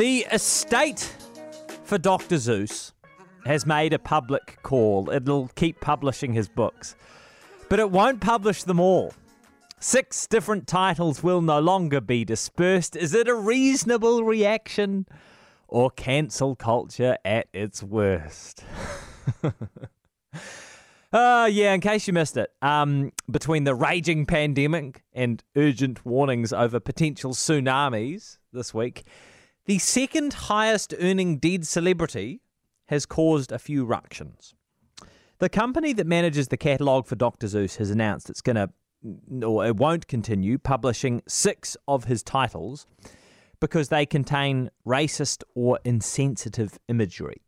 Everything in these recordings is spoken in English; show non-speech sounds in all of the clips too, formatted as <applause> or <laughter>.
The estate for Dr. Seuss has made a public call. It'll keep publishing his books, but it won't publish them all. Six different titles will no longer be dispersed. Is it a reasonable reaction or cancel culture at its worst? Uh, <laughs> yeah, in case you missed it, um, between the raging pandemic and urgent warnings over potential tsunamis this week, the second highest earning dead celebrity has caused a few ructions. The company that manages the catalogue for Dr. Seuss has announced it's going to, or it won't continue, publishing six of his titles because they contain racist or insensitive imagery.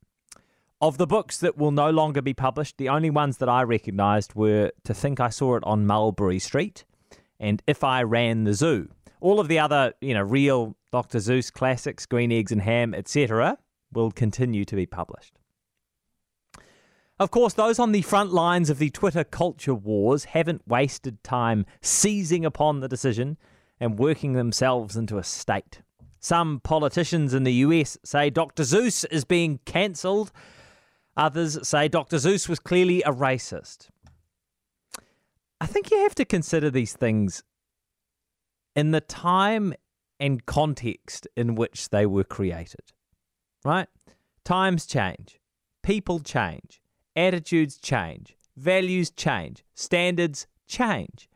Of the books that will no longer be published, the only ones that I recognised were To Think I Saw It on Mulberry Street and If I Ran the Zoo. All of the other, you know, real Dr. Seuss classics, Green Eggs and Ham, etc., will continue to be published. Of course, those on the front lines of the Twitter culture wars haven't wasted time seizing upon the decision and working themselves into a state. Some politicians in the US say Dr. Seuss is being cancelled Others say Dr. Seuss was clearly a racist. I think you have to consider these things in the time and context in which they were created, right? Times change, people change, attitudes change, values change, standards change.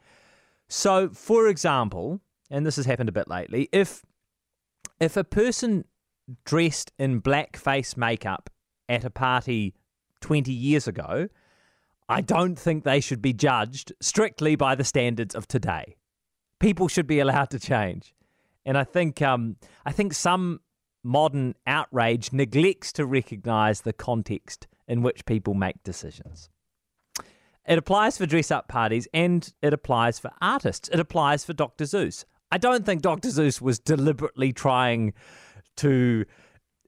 So, for example, and this has happened a bit lately, if if a person dressed in blackface makeup at a party 20 years ago, I don't think they should be judged strictly by the standards of today. People should be allowed to change. And I think um, I think some modern outrage neglects to recognize the context in which people make decisions. It applies for dress up parties and it applies for artists. It applies for Dr. Seuss. I don't think Dr. Seuss was deliberately trying to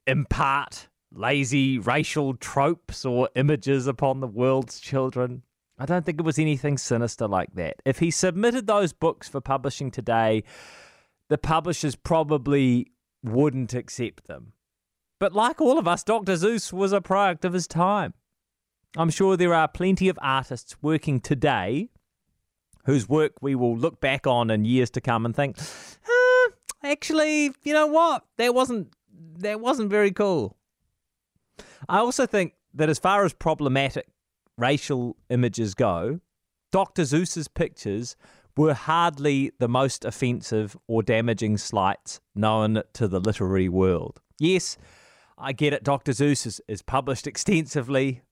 impart lazy racial tropes or images upon the world's children. I don't think it was anything sinister like that. If he submitted those books for publishing today, the publishers probably wouldn't accept them. But like all of us, Dr. Seuss was a product of his time. I'm sure there are plenty of artists working today whose work we will look back on in years to come and think, ah, actually, you know what? That wasn't that wasn't very cool. I also think that as far as problematic racial images go, Dr. Seuss's pictures were hardly the most offensive or damaging slights known to the literary world. Yes, I get it, Dr. Seuss is, is published extensively.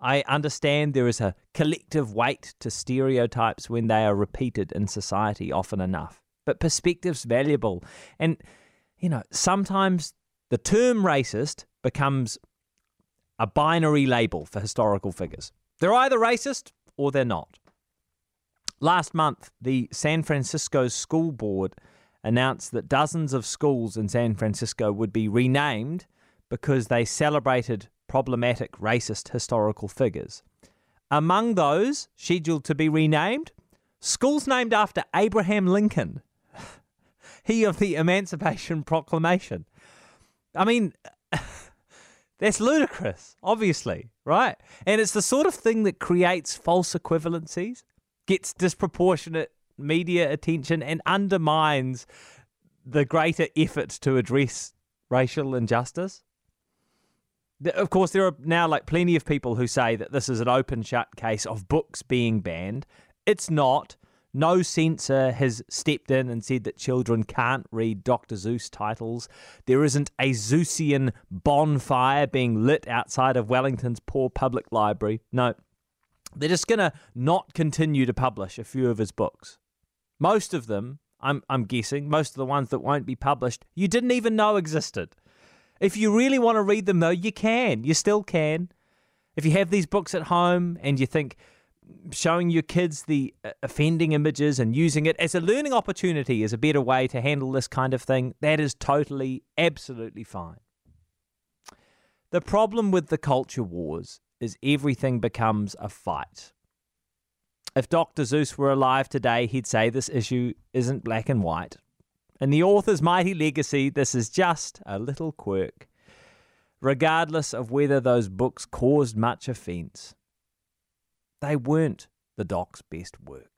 I understand there is a collective weight to stereotypes when they are repeated in society often enough. But perspective's valuable. And, you know, sometimes the term racist becomes a binary label for historical figures. They're either racist or they're not. Last month, the San Francisco School Board announced that dozens of schools in San Francisco would be renamed because they celebrated problematic racist historical figures. Among those scheduled to be renamed, schools named after Abraham Lincoln, <laughs> he of the Emancipation Proclamation. I mean, that's ludicrous, obviously, right? And it's the sort of thing that creates false equivalencies, gets disproportionate media attention, and undermines the greater effort to address racial injustice. Of course, there are now like plenty of people who say that this is an open shut case of books being banned. It's not. No censor has stepped in and said that children can't read Dr. Seuss titles. There isn't a Seussian bonfire being lit outside of Wellington's poor public library. No. They're just going to not continue to publish a few of his books. Most of them, I'm, I'm guessing, most of the ones that won't be published, you didn't even know existed. If you really want to read them, though, you can. You still can. If you have these books at home and you think, showing your kids the uh, offending images and using it as a learning opportunity is a better way to handle this kind of thing, that is totally, absolutely fine. The problem with the culture wars is everything becomes a fight. If Dr. Seuss were alive today, he'd say this issue isn't black and white. In the author's mighty legacy, this is just a little quirk, regardless of whether those books caused much offence. They weren't the doc's best work.